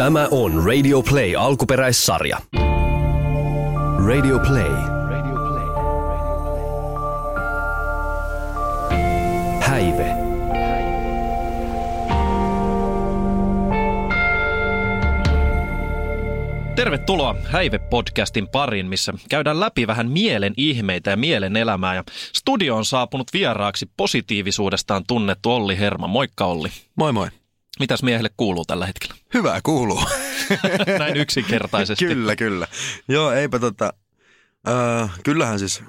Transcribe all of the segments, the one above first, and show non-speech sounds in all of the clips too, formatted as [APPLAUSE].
Tämä on Radio Play alkuperäissarja. Radio Play. Häive. Tervetuloa Häive-podcastin pariin, missä käydään läpi vähän mielen ihmeitä ja mielen elämää. Ja studio on saapunut vieraaksi positiivisuudestaan tunnettu Olli Herma. Moikka Olli. Moi moi. Mitäs miehelle kuuluu tällä hetkellä? Hyvää kuuluu. [LAUGHS] Näin yksinkertaisesti. kyllä, kyllä. Joo, eipä tota, äh, kyllähän siis,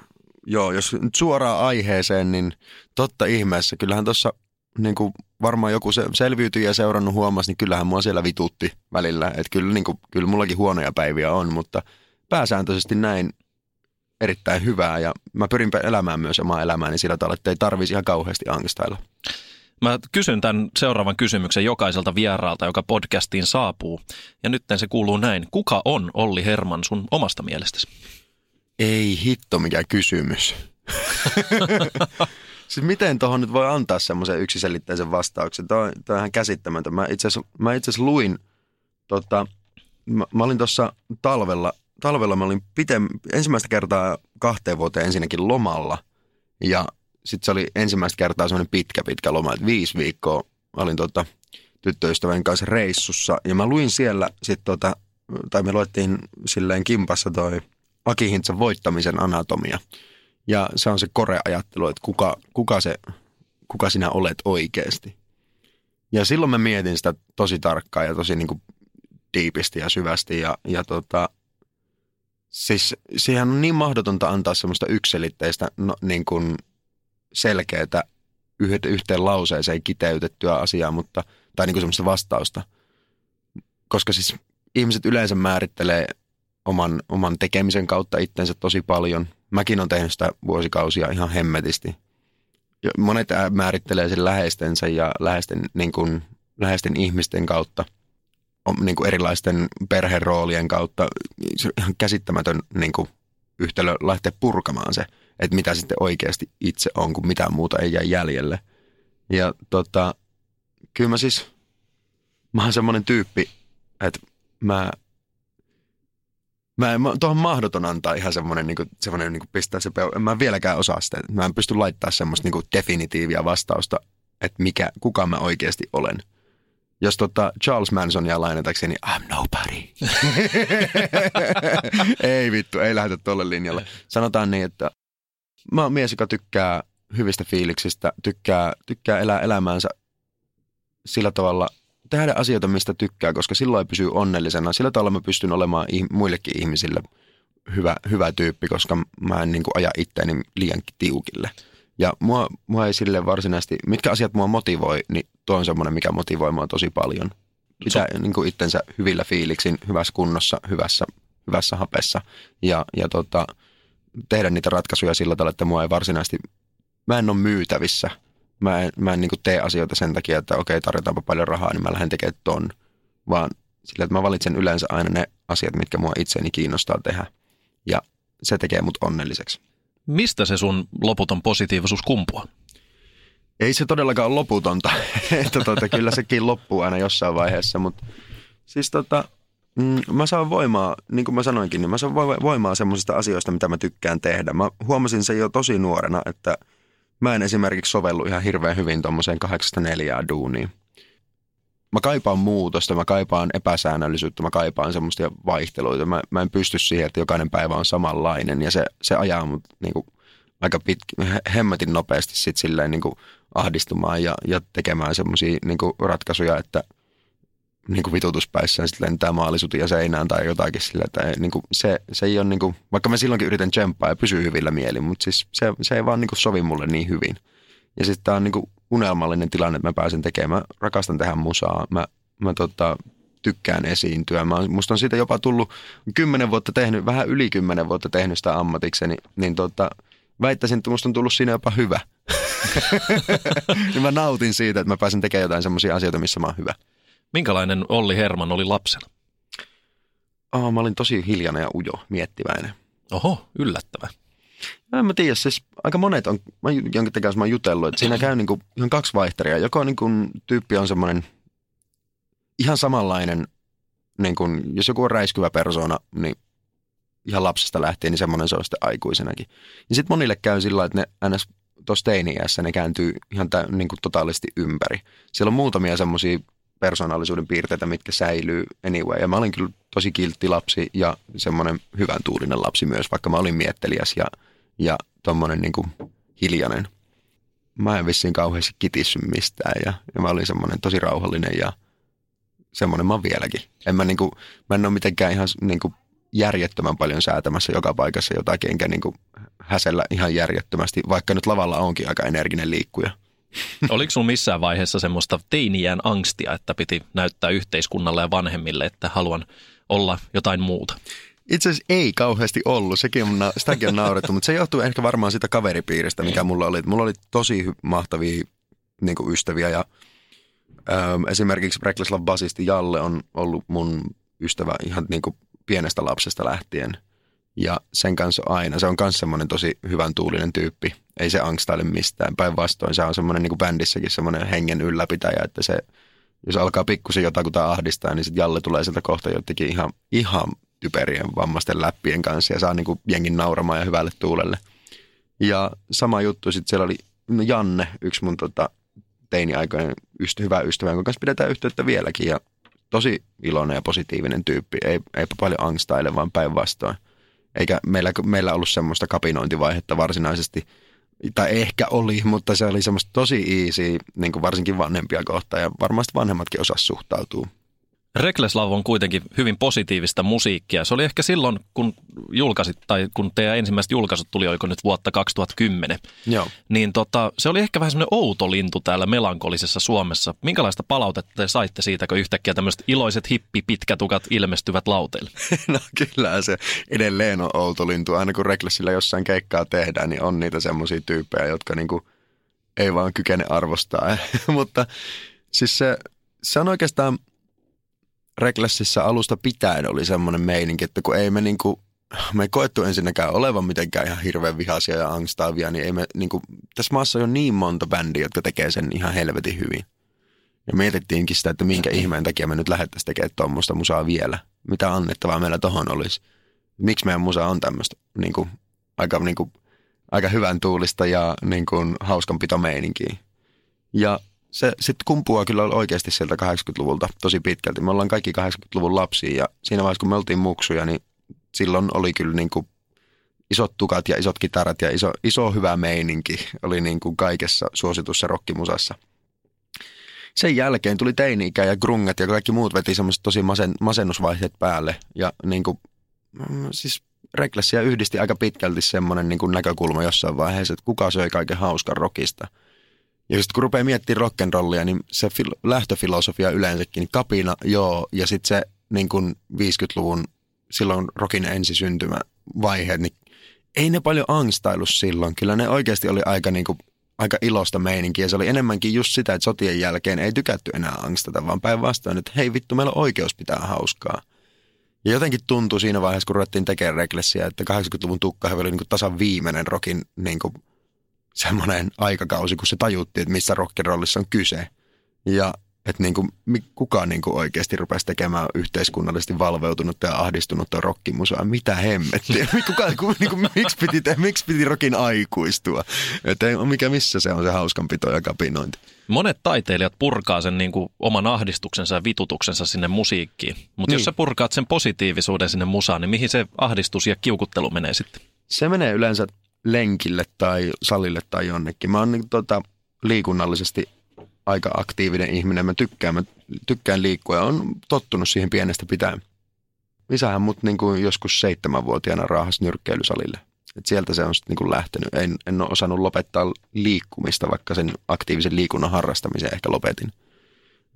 joo, jos nyt suoraan aiheeseen, niin totta ihmeessä, kyllähän tuossa niin kuin varmaan joku se, selviytyi ja seurannut huomasi, niin kyllähän mua siellä vitutti välillä. Että kyllä, niin kuin, kyllä mullakin huonoja päiviä on, mutta pääsääntöisesti näin erittäin hyvää ja mä pyrin elämään myös omaa elämääni sillä tavalla, että ei tarvitsisi ihan kauheasti angstailla. Mä kysyn tämän seuraavan kysymyksen jokaiselta vieraalta, joka podcastiin saapuu. Ja nyt se kuuluu näin. Kuka on Olli Herman sun omasta mielestäsi? Ei hitto mikä kysymys. [LAUGHS] siis miten tuohon nyt voi antaa semmoisen yksiselitteisen vastauksen? Tämä on, tämä on ihan käsittämätön. Mä itse asiassa, mä itse asiassa luin, tota, mä, mä olin tuossa talvella, talvella mä olin pitem, ensimmäistä kertaa kahteen vuoteen ensinnäkin lomalla. Ja sitten se oli ensimmäistä kertaa semmoinen pitkä, pitkä loma, että viisi viikkoa olin tota, tyttöystävän kanssa reissussa. Ja mä luin siellä sitten tota, tai me luettiin silleen kimpassa toi Aki voittamisen anatomia. Ja se on se koreajattelu, että kuka, kuka, se, kuka sinä olet oikeasti. Ja silloin mä mietin sitä tosi tarkkaan ja tosi niin diipisti ja syvästi. Ja, ja tota, siis siihen on niin mahdotonta antaa semmoista yksilitteistä no, niin kuin selkeää yhteen lauseeseen kiteytettyä asiaa, mutta, tai niin kuin semmoista vastausta. Koska siis ihmiset yleensä määrittelee oman, oman tekemisen kautta itsensä tosi paljon. Mäkin olen tehnyt sitä vuosikausia ihan hemmetisti. Monet määrittelee sen läheistensä ja läheisten, niin kuin, läheisten ihmisten kautta, niin kuin erilaisten perheroolien kautta. Se on ihan käsittämätön niin kuin, yhtälö lähteä purkamaan se – että mitä sitten oikeasti itse on, kun mitään muuta ei jää jäljelle. Ja tota, kyllä mä siis, mä oon semmoinen tyyppi, että mä, mä, mä tuohon mahdoton antaa ihan semmoinen, niin kuin, semmoinen niin kuin pistää se peu- Mä en vieläkään osaa sitä. Mä en pysty laittaa semmoista niin kuin definitiivia vastausta, että mikä, kuka mä oikeasti olen. Jos tota Charles Mansonia lainatakseni, I'm nobody. [LAUGHS] ei vittu, ei lähdetä tuolle linjalle. Sanotaan niin, että mä oon mies, joka tykkää hyvistä fiiliksistä, tykkää, tykkää elää elämäänsä sillä tavalla, tehdä asioita, mistä tykkää, koska silloin pysyy onnellisena. Sillä tavalla mä pystyn olemaan muillekin ihmisille hyvä, hyvä tyyppi, koska mä en niin kuin aja itteeni liian tiukille. Ja mua, mua ei sille varsinaisesti, mitkä asiat mua motivoi, niin tuo on semmoinen, mikä motivoi mua tosi paljon. Pitää so. niin kuin itsensä hyvillä fiiliksin, hyvässä kunnossa, hyvässä, hyvässä hapessa. Ja, ja tota, tehdä niitä ratkaisuja sillä tavalla, että mua ei varsinaisesti, mä en ole myytävissä. Mä en, mä en niin tee asioita sen takia, että okei, tarjotaanpa paljon rahaa, niin mä lähden tekemään ton. Vaan sillä, että mä valitsen yleensä aina ne asiat, mitkä mua itseäni kiinnostaa tehdä. Ja se tekee mut onnelliseksi. Mistä se sun loputon positiivisuus kumpuaa? Ei se todellakaan ole loputonta. [LAUGHS] että tota, kyllä sekin loppuu aina jossain vaiheessa, mutta siis tota, mä saan voimaa, niin kuin mä sanoinkin, niin mä saan voimaa semmoisista asioista, mitä mä tykkään tehdä. Mä huomasin sen jo tosi nuorena, että mä en esimerkiksi sovellu ihan hirveän hyvin tuommoiseen 8-4 duuniin. Mä kaipaan muutosta, mä kaipaan epäsäännöllisyyttä, mä kaipaan semmoista vaihteluita. Mä, mä en pysty siihen, että jokainen päivä on samanlainen ja se, se ajaa mut niin kuin, aika pitki, hemmetin nopeasti sit silleen niin kuin ahdistumaan ja, ja tekemään semmoisia niin ratkaisuja, että – niin kuin vitutuspäissä ja sitten lentää maalisutia seinään tai jotakin sillä, että niin kuin se, se ei ole niin kuin, vaikka mä silloinkin yritän tsemppaa ja pysyä hyvillä mielin, mutta siis se, se ei vaan niin kuin sovi mulle niin hyvin. Ja sitten tämä on niin kuin unelmallinen tilanne, että mä pääsen tekemään. Mä rakastan tehdä musaa. Mä, mä tota, tykkään esiintyä. Mä, musta on siitä jopa tullut kymmenen vuotta tehnyt, vähän yli kymmenen vuotta tehnyt sitä ammatikseni, niin tota, väittäisin, että musta on tullut siinä jopa hyvä. [LAUGHS] niin mä nautin siitä, että mä pääsen tekemään jotain semmoisia asioita, missä mä oon hyvä. Minkälainen Olli Herman oli lapsena? Oh, mä olin tosi hiljainen ja ujo, miettiväinen. Oho, yllättävä. No, en mä tiedä, siis aika monet on, mä, jonka kanssa mä oon jutellut, että siinä käy niinku ihan kaksi vaihteria. Joko niinku tyyppi on semmoinen ihan samanlainen niin kun, jos joku on räiskyvä persona, niin ihan lapsesta lähtien, niin semmoinen se on sitten aikuisenakin. Ja sitten monille käy sillä että ne ns tuossa teini-iässä ne kääntyy ihan tä, niin kuin totaalisesti ympäri. Siellä on muutamia semmoisia persoonallisuuden piirteitä, mitkä säilyy anyway. Ja mä olin kyllä tosi kiltti lapsi ja semmoinen hyvän tuulinen lapsi myös, vaikka mä olin mietteliäs ja, ja tommonen niin kuin hiljainen. Mä en vissiin kauheasti kitissy mistään ja, ja mä olin semmoinen tosi rauhallinen ja semmoinen mä oon vieläkin. En mä, niin kuin, mä en ole mitenkään ihan niin kuin järjettömän paljon säätämässä joka paikassa jotakin, enkä niin kuin häsellä ihan järjettömästi, vaikka nyt lavalla onkin aika energinen liikkuja. Oliko sinulla missään vaiheessa semmoista teiniään angstia, että piti näyttää yhteiskunnalle ja vanhemmille, että haluan olla jotain muuta? Itse asiassa ei kauheasti ollut, sekin on, sitäkin on naurettu, mutta se johtuu ehkä varmaan siitä kaveripiiristä, mikä mulla oli. Mulla oli tosi mahtavia niin kuin ystäviä ja ö, esimerkiksi Reckless Love basisti Jalle on ollut mun ystävä ihan niin kuin pienestä lapsesta lähtien. Ja sen kanssa aina, se on myös semmoinen tosi hyvän tuulinen tyyppi. Ei se angstaile mistään. Päinvastoin se on semmoinen niin kuin bändissäkin semmoinen hengen ylläpitäjä, että se, jos alkaa pikkusen jotakuta ahdistaa, niin sitten Jalle tulee sieltä kohta jotenkin ihan, ihan typerien vammaisten läppien kanssa ja saa niin kuin jengin nauramaan ja hyvälle tuulelle. Ja sama juttu sitten siellä oli Janne, yksi mun tota, teini-aikojen ystä, hyvä ystävä, jonka kanssa pidetään yhteyttä vieläkin ja tosi iloinen ja positiivinen tyyppi, ei, eipä paljon angstaile, vaan päinvastoin. Eikä meillä, meillä ollut semmoista kapinointivaihetta varsinaisesti, tai ehkä oli, mutta se oli semmoista tosi easy, niin kuin varsinkin vanhempia kohtaan, ja varmasti vanhemmatkin osas suhtautuu Reckless Love on kuitenkin hyvin positiivista musiikkia. Se oli ehkä silloin, kun julkaisit, tai kun teidän ensimmäiset julkaisut tuli, oliko nyt vuotta 2010, Joo. niin tota, se oli ehkä vähän semmoinen outo lintu täällä melankolisessa Suomessa. Minkälaista palautetta te saitte siitä, kun yhtäkkiä tämmöiset iloiset hippipitkätukat ilmestyvät lauteille? [LAUGHS] no kyllä se edelleen on outo lintu. Aina kun Recklessillä jossain keikkaa tehdään, niin on niitä semmoisia tyyppejä, jotka niinku ei vaan kykene arvostaa. [LAUGHS] Mutta siis se, se on oikeastaan – Reklessissä alusta pitäen oli semmoinen meininki, että kun ei me niinku, me ei koettu ensinnäkään olevan mitenkään ihan hirveän vihaisia ja angstaavia, niin ei me niinku, tässä maassa on niin monta bändiä, jotka tekee sen ihan helvetin hyvin. Ja mietittiinkin sitä, että minkä ihmeen takia me nyt lähdettäisiin tekemään tuommoista musaa vielä. Mitä annettavaa meillä tohon olisi. Miksi meidän musa on tämmöistä niinku, aika, niinku, aika hyvän tuulista ja niinku, hauskanpitomeininkiä. Ja se sitten kumpuaa kyllä oikeasti sieltä 80-luvulta tosi pitkälti. Me ollaan kaikki 80-luvun lapsia ja siinä vaiheessa kun me oltiin muksuja, niin silloin oli kyllä niin kuin isot tukat ja isot kitarat ja iso, iso hyvä meininki oli niin kuin kaikessa suositussa rockimusassa. Sen jälkeen tuli teini ja grunget ja kaikki muut veti semmoiset tosi masen, masennusvaiheet päälle. Ja niin kuin, mm, siis Reklessia yhdisti aika pitkälti semmoinen niin näkökulma jossain vaiheessa, että kuka söi kaiken hauskan rockista – ja sitten kun rupeaa miettimään rock'n'rollia, niin se fil- lähtöfilosofia yleensäkin, niin kapina, joo, ja sitten se niin kuin 50-luvun silloin rockin vaiheet, niin ei ne paljon angstailu silloin. Kyllä ne oikeasti oli aika, niin kuin, aika ilosta meininkiä. Se oli enemmänkin just sitä, että sotien jälkeen ei tykätty enää angstata, vaan päinvastoin, että hei vittu, meillä on oikeus pitää hauskaa. Ja jotenkin tuntui siinä vaiheessa, kun ruvettiin tekemään reglessiä, että 80-luvun tukkahevi oli niin kuin tasan viimeinen rockin niin kuin semmoinen aikakausi, kun se tajuttiin, että missä rock'n'rollissa on kyse. Ja että niin kuin, kukaan niin kuin oikeasti rupesi tekemään yhteiskunnallisesti valveutunutta ja ahdistunutta rockimusaa. Mitä hemmettiä? [LAUGHS] Kuka, niin kuin, miksi, piti te, miksi piti rockin aikuistua? Että ei, mikä missä se on se hauskanpito ja kapinointi. Monet taiteilijat purkaa sen niin kuin oman ahdistuksensa ja vitutuksensa sinne musiikkiin. Mutta niin. jos sä purkaat sen positiivisuuden sinne musaan, niin mihin se ahdistus ja kiukuttelu menee sitten? Se menee yleensä lenkille tai salille tai jonnekin. Mä oon niin, tota, liikunnallisesti aika aktiivinen ihminen. Mä tykkään, mä tykkään liikkua ja on tottunut siihen pienestä pitäen. Isähän mut niin kuin joskus seitsemänvuotiaana raahas nyrkkeilysalille. Et sieltä se on sitten niin lähtenyt. En, en ole osannut lopettaa liikkumista, vaikka sen aktiivisen liikunnan harrastamisen ehkä lopetin.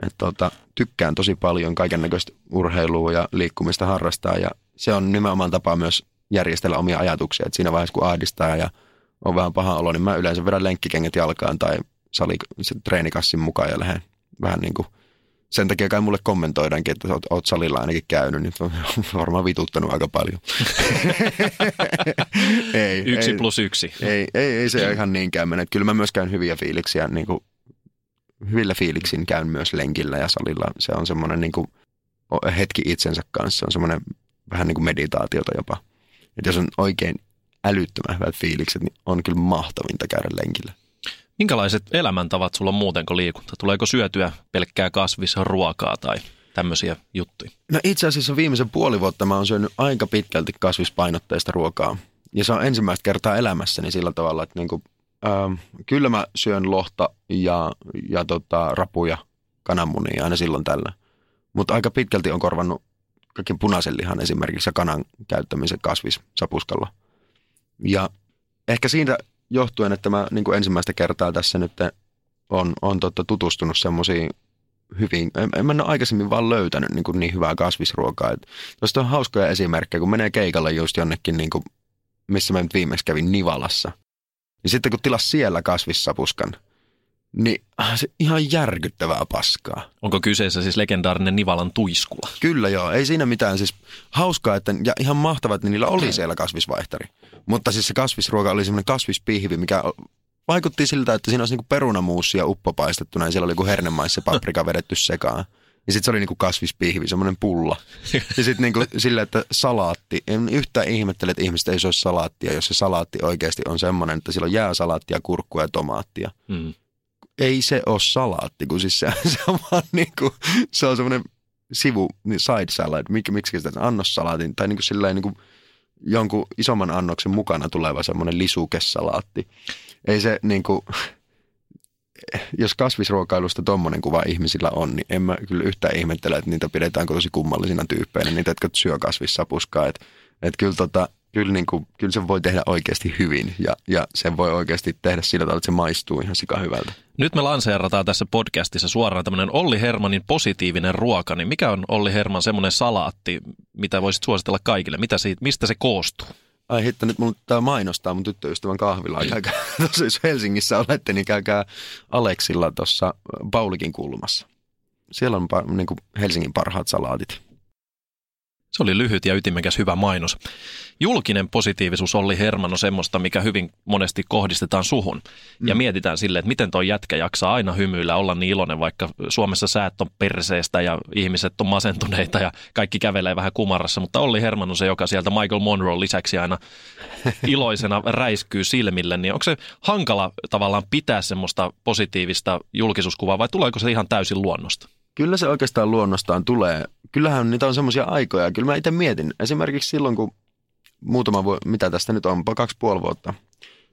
Et tota, tykkään tosi paljon kaiken näköistä urheilua ja liikkumista harrastaa ja se on nimenomaan tapa myös järjestellä omia ajatuksia. Et siinä vaiheessa, kun ahdistaa ja on vähän paha olo, niin mä yleensä vedän lenkkikengät jalkaan tai sali, treenikassin mukaan ja lähden vähän niin kuin sen takia kai mulle kommentoidaankin, että oot, oot salilla ainakin käynyt, niin on varmaan vituttanut aika paljon. [LAUGHS] ei, yksi ei, plus yksi. Ei, ei, ei se ihan niinkään mene. Kyllä mä myös käyn hyviä fiiliksiä, niin kuin, hyvillä fiiliksin käyn myös lenkillä ja salilla. Se on semmoinen niin kuin, hetki itsensä kanssa. On semmoinen vähän niin kuin meditaatiota jopa. Että jos on oikein älyttömän hyvät fiilikset, niin on kyllä mahtavinta käydä lenkillä. Minkälaiset elämäntavat sulla on muuten kuin liikunta? Tuleeko syötyä pelkkää kasvisruokaa tai tämmöisiä juttuja? No itse asiassa viimeisen puoli vuotta mä oon syönyt aika pitkälti kasvispainotteista ruokaa. Ja se on ensimmäistä kertaa elämässäni sillä tavalla, että niinku, ähm, kyllä mä syön lohta ja, ja tota, rapuja, kananmunia aina silloin tällä. Mutta aika pitkälti on korvannut kaiken punaisen lihan esimerkiksi ja kanan käyttämisen kasvissapuskalla. Ja ehkä siitä johtuen, että mä niin kuin ensimmäistä kertaa tässä nyt on, on totta, tutustunut semmoisiin hyvin, en, en mä ole aikaisemmin vaan löytänyt niin, kuin niin hyvää kasvisruokaa. Tuosta on hauskoja esimerkkejä, kun menee keikalle just jonnekin, niin kuin, missä mä nyt viimeksi kävin Nivalassa. Niin sitten kun tilas siellä kasvissapuskan, niin ah, se ihan järkyttävää paskaa. Onko kyseessä siis legendaarinen Nivalan tuiskula? Kyllä joo, ei siinä mitään. Siis hauskaa, että, ja ihan mahtavaa, että niillä oli siellä kasvisvaihtari. Mutta siis se kasvisruoka oli semmoinen kasvispihvi, mikä vaikutti siltä, että siinä olisi niinku perunamuusia uppopaistettu näin. Siellä oli joku hernemaissa paprika [LAUGHS] vedetty sekaan. Ja sitten se oli niinku kasvispihvi, semmoinen pulla. Ja sitten niinku [LAUGHS] sillä, että salaatti. En yhtään ihmettele, että ihmiset ei syö salaattia, jos se salaatti oikeasti on semmoinen, että siellä on jääsalaattia, kurkkua ja tomaattia. Mm. Ei se ole salaatti, kun siis se, [LAUGHS] se on vaan niinku, se on semmoinen sivu, niin side salad, mik, miksi sitä annossalaatin, tai niinku sillä niinku jonkun isomman annoksen mukana tuleva semmoinen lisukesalaatti. Ei se niinku, [LAUGHS] jos kasvisruokailusta tommonen kuva ihmisillä on, niin en mä kyllä yhtään ihmettele, että niitä pidetään tosi kummallisina tyyppeinä, niitä, jotka syö kasvissapuskaa. Että et kyllä, tota, kyllä, niinku, kyllä se voi tehdä oikeasti hyvin ja, ja sen voi oikeasti tehdä sillä tavalla, että se maistuu ihan sika hyvältä. Nyt me lanseerataan tässä podcastissa suoraan tämmöinen Olli Hermanin positiivinen ruoka. Niin mikä on Olli Herman semmoinen salaatti, mitä voisit suositella kaikille? Mitä siitä, mistä se koostuu? Ai hitto, nyt mulla tää mainostaa mun tyttöystävän kahvilla. Käykää, tossa jos [LAUGHS] Helsingissä olette, niin käykää Aleksilla tuossa Paulikin kulmassa. Siellä on niin kuin Helsingin parhaat salaatit. Se oli lyhyt ja ytimekäs hyvä mainos. Julkinen positiivisuus Olli Herman on semmoista, mikä hyvin monesti kohdistetaan suhun. Ja Mm. mietitään silleen, että miten toi jätkä jaksaa aina hymyillä, olla niin iloinen, vaikka Suomessa säät on perseestä ja ihmiset on masentuneita ja kaikki kävelee vähän kumarassa. Mutta Olli Herman on se, joka sieltä Michael Monroe lisäksi aina [LAUGHS] iloisena räiskyy silmille. Niin onko se hankala tavallaan pitää semmoista positiivista julkisuuskuvaa vai tuleeko se ihan täysin luonnosta? Kyllä se oikeastaan luonnostaan tulee. Kyllähän niitä on semmoisia aikoja. Kyllä mä itse mietin. Esimerkiksi silloin, kun muutama vuosi, mitä tästä nyt on, kaksi puoli vuotta,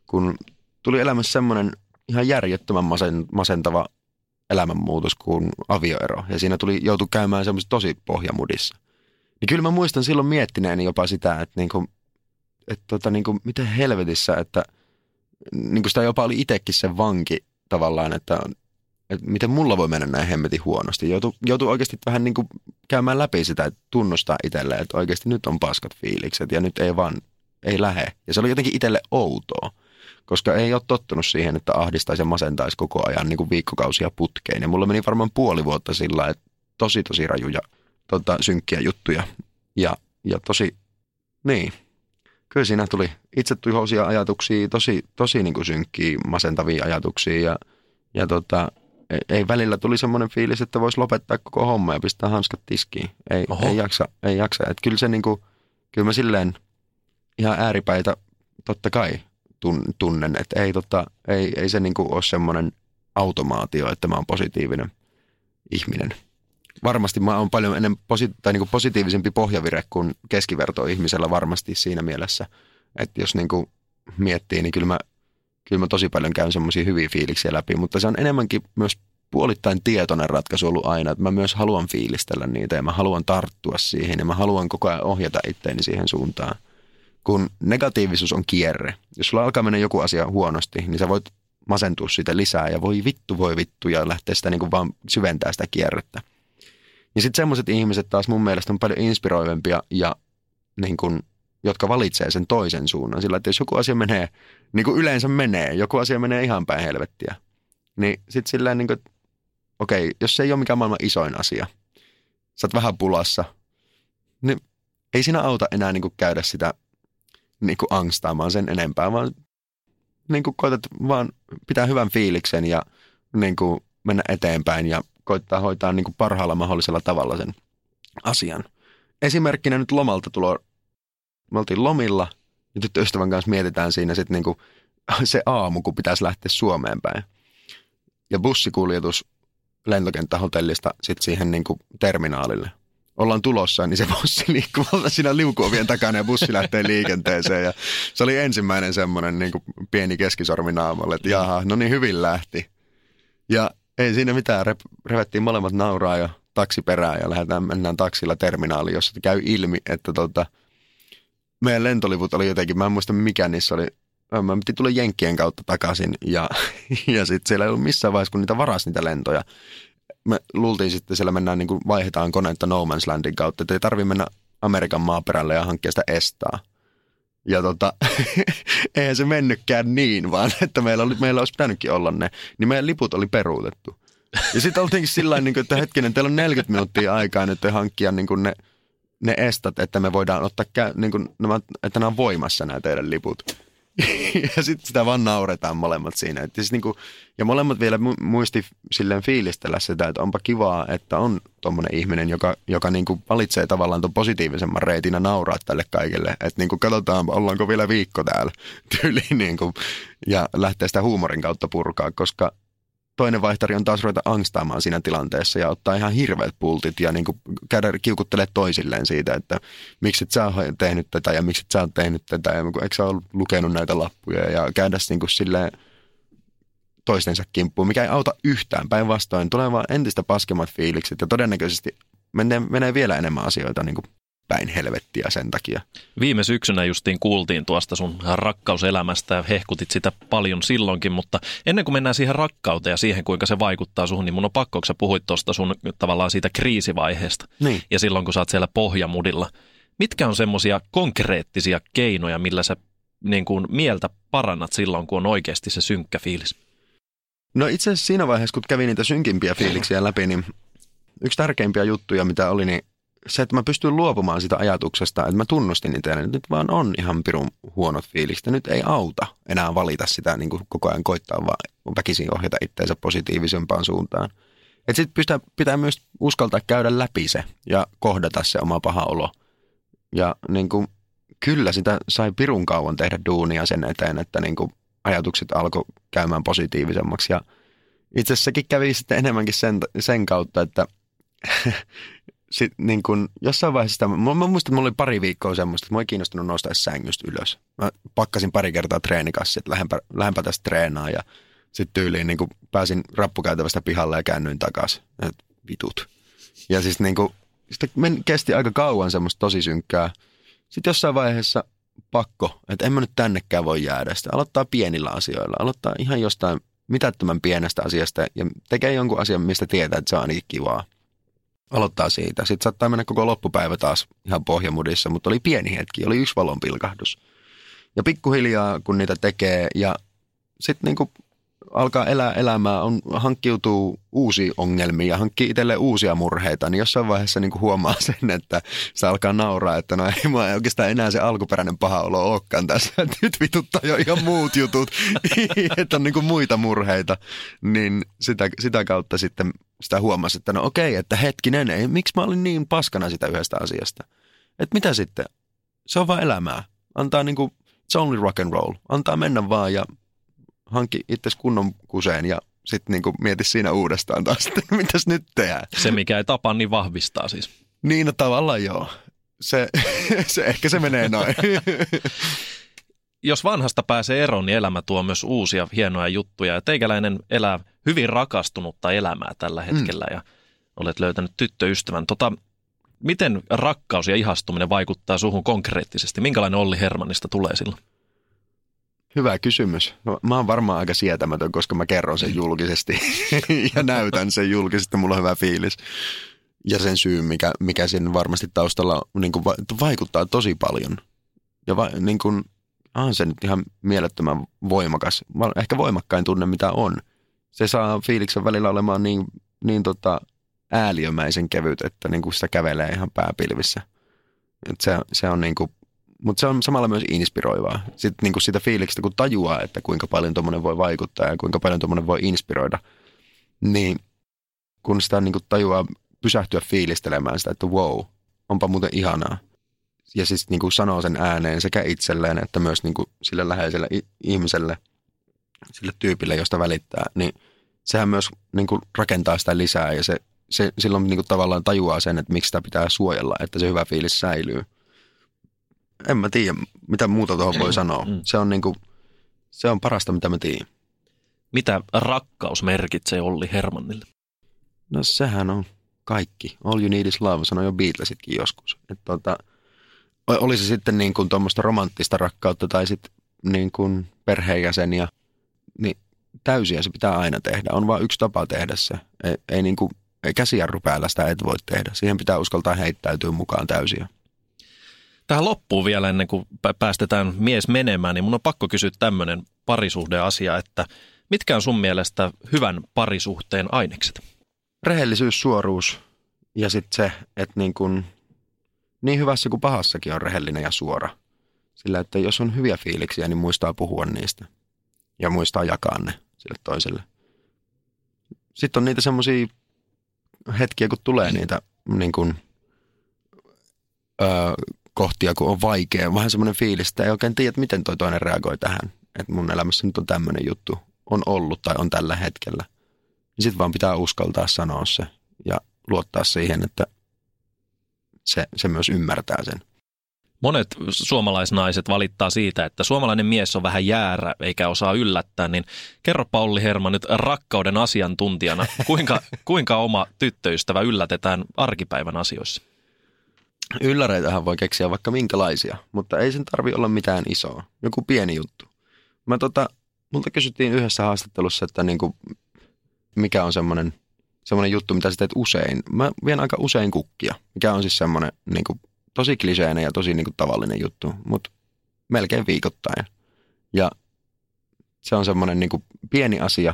kun tuli elämässä semmoinen ihan järjettömän masen, masentava elämänmuutos kuin avioero. Ja siinä tuli, joutui käymään semmoisessa tosi pohjamudissa. Niin kyllä mä muistan silloin miettineeni jopa sitä, että, niinku, että tota, niinku, miten helvetissä, että niinku sitä jopa oli itsekin se vanki tavallaan, että, että miten mulla voi mennä näin hemmetin huonosti. Joutuu, joutuu oikeasti vähän niinku käymään läpi sitä, että tunnustaa itselleen, että oikeasti nyt on paskat fiilikset ja nyt ei vaan, ei lähe. Ja se oli jotenkin itselle outoa, koska ei ole tottunut siihen, että ahdistaisi ja masentaisi koko ajan niin kuin viikkokausia putkeen. Ja mulla meni varmaan puoli vuotta sillä, että tosi tosi rajuja tota, synkkiä juttuja ja, ja tosi, niin, kyllä siinä tuli itsetuhoisia ajatuksia, tosi, tosi niin kuin synkkiä, masentavia ajatuksia ja, ja tota, ei, ei välillä tuli semmoinen fiilis, että voisi lopettaa koko homma ja pistää hanskat tiskiin. Ei, Oho. ei jaksa, ei jaksa. Et kyllä se niinku, kyllä mä silleen ihan ääripäitä totta kai tun- tunnen, että ei, tota, ei, ei se niinku ole semmoinen automaatio, että mä oon positiivinen ihminen. Varmasti mä oon paljon ennen posi- tai niinku positiivisempi pohjavire kuin keskiverto ihmisellä varmasti siinä mielessä, että jos niinku miettii, niin kyllä mä, kyllä mä tosi paljon käyn semmoisia hyviä fiiliksiä läpi, mutta se on enemmänkin myös puolittain tietoinen ratkaisu ollut aina, että mä myös haluan fiilistellä niitä ja mä haluan tarttua siihen ja mä haluan koko ajan ohjata itteeni siihen suuntaan. Kun negatiivisuus on kierre, jos sulla alkaa mennä joku asia huonosti, niin sä voit masentua siitä lisää ja voi vittu, voi vittu ja lähteä sitä niin kuin vaan syventää sitä kierrettä. Ja sitten semmoiset ihmiset taas mun mielestä on paljon inspiroivempia ja niin kuin, jotka valitsee sen toisen suunnan. Sillä että jos joku asia menee, niin kuin yleensä menee, joku asia menee ihan päin helvettiä, niin sitten silleen niin kuin, okei, jos se ei ole mikään maailman isoin asia, sä oot vähän pulassa, niin ei siinä auta enää niin kuin käydä sitä niin kuin angstaamaan sen enempää, vaan niin kuin koetat vaan pitää hyvän fiiliksen ja niin kuin mennä eteenpäin ja koittaa hoitaa niin kuin parhaalla mahdollisella tavalla sen asian. Esimerkkinä nyt lomalta tulo. Me oltiin lomilla ja tyttöystävän kanssa mietitään siinä sitten niinku [LAUGHS] se aamu, kun pitäisi lähteä Suomeen päin. Ja bussikuljetus lentokenttähotellista sitten siihen niinku terminaalille. Ollaan tulossa, niin se [LAUGHS] bussi liikkuu siinä liukuovien takana ja bussi lähtee liikenteeseen. Ja se oli ensimmäinen semmoinen niin pieni keskisormi naamalle, että jaha, no niin hyvin lähti. Ja ei siinä mitään, revettiin molemmat nauraa ja taksi perään ja lähdetään, mennään taksilla terminaaliin, jossa käy ilmi, että tota, meidän lentoliput oli jotenkin, mä en muista mikä niissä oli, mä piti tulla Jenkkien kautta takaisin ja, [LAUGHS] ja sitten siellä ei ollut missään vaiheessa, kun niitä varasi niitä lentoja. Me luultiin sitten, siellä mennään niin kuin vaihdetaan koneetta No Man's Landin kautta, että ei tarvitse mennä Amerikan maaperälle ja hankkia sitä estaa. Ja tota, [LAUGHS] eihän se mennytkään niin, vaan [LAUGHS] että meillä, oli, meillä olisi pitänytkin olla ne, niin meidän liput oli peruutettu. Ja sitten oltiinkin sillä niin että hetkinen, teillä on 40 minuuttia aikaa nyt hankkia niin kuin ne, ne estat, että me voidaan ottaa, niin kuin, nämä, että nämä on voimassa nämä teidän liput. [LAUGHS] ja sitten sitä vaan nauretaan molemmat siinä. Et siis niinku, ja molemmat vielä muisti silleen fiilistellä sitä, että onpa kivaa, että on tuommoinen ihminen, joka, joka niinku valitsee tavallaan tuon positiivisemman reitin ja nauraa tälle kaikille. Että niinku katsotaan, ollaanko vielä viikko täällä [LAUGHS] tyyliin niinku, ja lähtee sitä huumorin kautta purkaa, koska toinen vaihtari on taas ruveta angstaamaan siinä tilanteessa ja ottaa ihan hirveät pultit ja niin kuin käydä kiukuttelee toisilleen siitä, että miksi et sä oot tehnyt tätä ja miksi et sä oot tehnyt tätä ja eikö sä ole lukenut näitä lappuja ja käydä niin kuin silleen toistensa kimppuun, mikä ei auta yhtään. Päinvastoin tulee vaan entistä paskemmat fiilikset ja todennäköisesti menee, menee vielä enemmän asioita niin kuin päin helvettiä sen takia. Viime syksynä justiin kuultiin tuosta sun rakkauselämästä ja hehkutit sitä paljon silloinkin, mutta ennen kuin mennään siihen rakkauteen ja siihen, kuinka se vaikuttaa suhun, niin mun on pakko, kun sä puhuit tuosta sun tavallaan siitä kriisivaiheesta niin. ja silloin, kun sä oot siellä pohjamudilla. Mitkä on semmoisia konkreettisia keinoja, millä sä niin kuin mieltä parannat silloin, kun on oikeasti se synkkä fiilis? No itse asiassa siinä vaiheessa, kun kävin niitä synkimpiä fiiliksiä läpi, niin yksi tärkeimpiä juttuja, mitä oli, niin se, että mä pystyin luopumaan sitä ajatuksesta, että mä tunnustin itse, että nyt vaan on ihan pirun huonot fiilikset. Nyt ei auta enää valita sitä niin kuin koko ajan koittaa, vaan väkisin ohjata itseensä positiivisempaan suuntaan. Että sitten pitää, pitää myös uskaltaa käydä läpi se ja kohdata se oma paha olo. Ja niin kuin, kyllä sitä sai pirun kauan tehdä duunia sen eteen, että niin kuin ajatukset alkoi käymään positiivisemmaksi. Ja itse asiassa sekin kävi sitten enemmänkin sen, sen kautta, että [LAUGHS] sit, niin kun, jossain vaiheessa sitä, mä, mä muistan, että mulla oli pari viikkoa semmoista, että mä ei kiinnostunut nostaa sängystä ylös. Mä pakkasin pari kertaa treenikassi, että lähdenpä, lähdenpä tästä treenaa ja sitten tyyliin niin pääsin rappukäytävästä pihalle ja käännyin takaisin. Vitut. Ja siis niin kuin, sitä men, kesti aika kauan semmoista tosi synkkää. Sitten jossain vaiheessa pakko, että en mä nyt tännekään voi jäädä. Sitä aloittaa pienillä asioilla. Aloittaa ihan jostain mitättömän pienestä asiasta ja tekee jonkun asian, mistä tietää, että se on ainakin kivaa aloittaa siitä. Sitten saattaa mennä koko loppupäivä taas ihan pohjamudissa, mutta oli pieni hetki, oli yksi valonpilkahdus. Ja pikkuhiljaa, kun niitä tekee ja sitten niinku alkaa elää elämää, on, hankkiutuu uusia ongelmia ja hankkii itselleen uusia murheita, niin jossain vaiheessa niin huomaa [LAUGHS] sen, että se alkaa nauraa, että no ei mua oikeastaan enää se alkuperäinen paha olo olekaan tässä. [LAUGHS] Nyt vituttaa jo ihan muut jutut, [LAUGHS] että on niin muita murheita. Niin sitä, sitä kautta sitten sitä huomasi, että no okei, että hetkinen, ei, miksi mä olin niin paskana sitä yhdestä asiasta. Että mitä sitten? Se on vaan elämää. Antaa niin kuin, it's only rock and roll. Antaa mennä vaan ja hankki itse kunnon kuseen ja sitten niinku mieti siinä uudestaan taas, että [LAUGHS] mitäs nyt tehdään. Se, mikä ei tapa, niin vahvistaa siis. Niin, no tavallaan joo. Se, [LAUGHS] se ehkä se menee noin. [LAUGHS] Jos vanhasta pääsee eroon, niin elämä tuo myös uusia hienoja juttuja. Ja teikäläinen elää hyvin rakastunutta elämää tällä mm. hetkellä mm. ja olet löytänyt tyttöystävän. Tota, miten rakkaus ja ihastuminen vaikuttaa suhun konkreettisesti? Minkälainen Olli Hermannista tulee silloin? Hyvä kysymys. No, mä oon varmaan aika sietämätön, koska mä kerron sen julkisesti [LAUGHS] ja näytän sen julkisesti. Mulla on hyvä fiilis. Ja sen syy, mikä, mikä sen varmasti taustalla niin kuin va- vaikuttaa tosi paljon. Ja va, niin kuin, on se nyt ihan mielettömän voimakas. Ehkä voimakkain tunne, mitä on. Se saa fiiliksen välillä olemaan niin, niin tota, ääliömäisen kevyt, että niin kuin sitä kävelee ihan pääpilvissä. Et se, se on niin kuin mutta se on samalla myös inspiroivaa. Sitten niin kuin sitä fiiliksestä, kun tajuaa, että kuinka paljon tuommoinen voi vaikuttaa ja kuinka paljon tuommoinen voi inspiroida, niin kun sitä niin kuin tajuaa pysähtyä fiilistelemään sitä, että wow, onpa muuten ihanaa. Ja siis niin kuin sanoo sen ääneen sekä itselleen että myös niin kuin sille läheiselle ihmiselle, sille tyypille, josta välittää, niin sehän myös niin kuin rakentaa sitä lisää ja se, se silloin niin kuin tavallaan tajuaa sen, että miksi sitä pitää suojella, että se hyvä fiilis säilyy. En mä tiedä, mitä muuta tuohon voi sanoa. Mm. Se on, niin kuin, se on parasta, mitä mä tiedän. Mitä rakkaus merkitsee Olli Hermannille? No sehän on kaikki. All you need is love, sanoi jo Beatlesitkin joskus. Että tota, oli se sitten niin kuin tuommoista romanttista rakkautta tai sitten niin kuin perheenjäseniä, niin täysiä se pitää aina tehdä. On vain yksi tapa tehdä se. Ei, ei, niin kuin, ei käsijarru päällä sitä et voi tehdä. Siihen pitää uskaltaa heittäytyä mukaan täysiä. Tähän loppuun vielä ennen kuin päästetään mies menemään, niin mun on pakko kysyä tämmöinen parisuhdeasia, että mitkä on sun mielestä hyvän parisuhteen ainekset? Rehellisyys, suoruus ja sitten se, että niin, kun, niin hyvässä kuin pahassakin on rehellinen ja suora. Sillä, että jos on hyviä fiiliksiä, niin muistaa puhua niistä ja muistaa jakaa ne sille toiselle. Sitten on niitä semmoisia hetkiä, kun tulee niitä niin kun, öö, kohtia, kun on vaikea. Vähän semmoinen fiilis, että ei oikein tiedä, miten toi toinen reagoi tähän. Että mun elämässä nyt on tämmöinen juttu, on ollut tai on tällä hetkellä. Niin sitten vaan pitää uskaltaa sanoa se ja luottaa siihen, että se, se myös ymmärtää sen. Monet suomalaisnaiset valittaa siitä, että suomalainen mies on vähän jäärä eikä osaa yllättää, niin kerro Pauli Herma nyt rakkauden asiantuntijana, [LAUGHS] kuinka, kuinka oma tyttöystävä yllätetään arkipäivän asioissa? Ylläreitähän voi keksiä vaikka minkälaisia, mutta ei sen tarvi olla mitään isoa. Joku pieni juttu. Mä tota, multa kysyttiin yhdessä haastattelussa, että niinku, mikä on semmoinen semmoinen juttu, mitä sä teet usein. Mä vien aika usein kukkia, mikä on siis semmoinen niinku, tosi kliseinen ja tosi niinku, tavallinen juttu, mutta melkein viikoittain. Ja se on semmoinen niinku, pieni asia,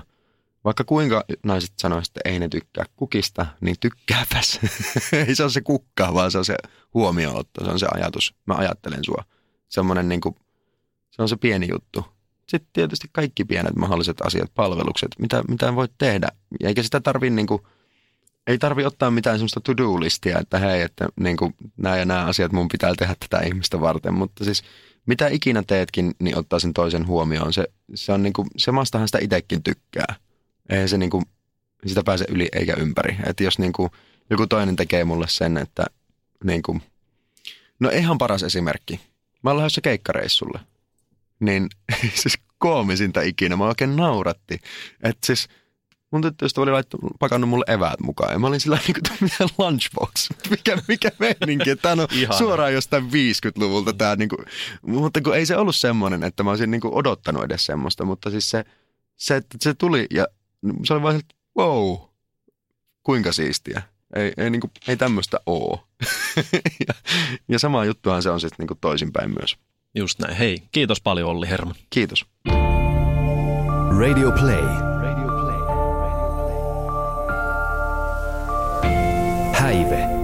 vaikka kuinka naiset sanoisivat, että ei ne tykkää kukista, niin tykkääpäs. [LAUGHS] ei se ole se kukka, vaan se on se huomiootto, se on se ajatus. Mä ajattelen sua. Semmoinen niin kuin, se on se pieni juttu. Sitten tietysti kaikki pienet mahdolliset asiat, palvelukset, mitä, mitä voit tehdä. Eikä sitä tarvi niin kuin, ei tarvi ottaa mitään semmoista to-do-listia, että hei, että niin kuin, nämä ja nämä asiat mun pitää tehdä tätä ihmistä varten. Mutta siis mitä ikinä teetkin, niin ottaa sen toisen huomioon. Se, se on niin kuin, semastahan sitä itsekin tykkää ei se niinku, sitä pääse yli eikä ympäri. Että jos niinku, joku toinen tekee mulle sen, että niinku, no ihan paras esimerkki. Mä olen lähdössä keikkareissulle. Niin [LAUGHS] siis koomisinta ikinä. Mä oikein nauratti. Että siis mun tyttöystä oli laittu, pakannut mulle eväät mukaan. Ja mä olin sillä niin kuin lunchbox. [LAUGHS] Mikä, mikä meininki. Tämä on suoraan jostain 50-luvulta. Tää, niin kuin, mutta kun ei se ollut semmoinen, että mä olisin niin kuin odottanut edes semmoista. Mutta siis se, se, että se tuli ja se oli vaan että wow, kuinka siistiä. Ei, ei, niin kuin, ei tämmöistä oo. [LAUGHS] ja, ja sama juttuhan se on sitten niin toisinpäin myös. Just näin. Hei, kiitos paljon Olli Herman. Kiitos. Radio Play. Radio Play. Häive.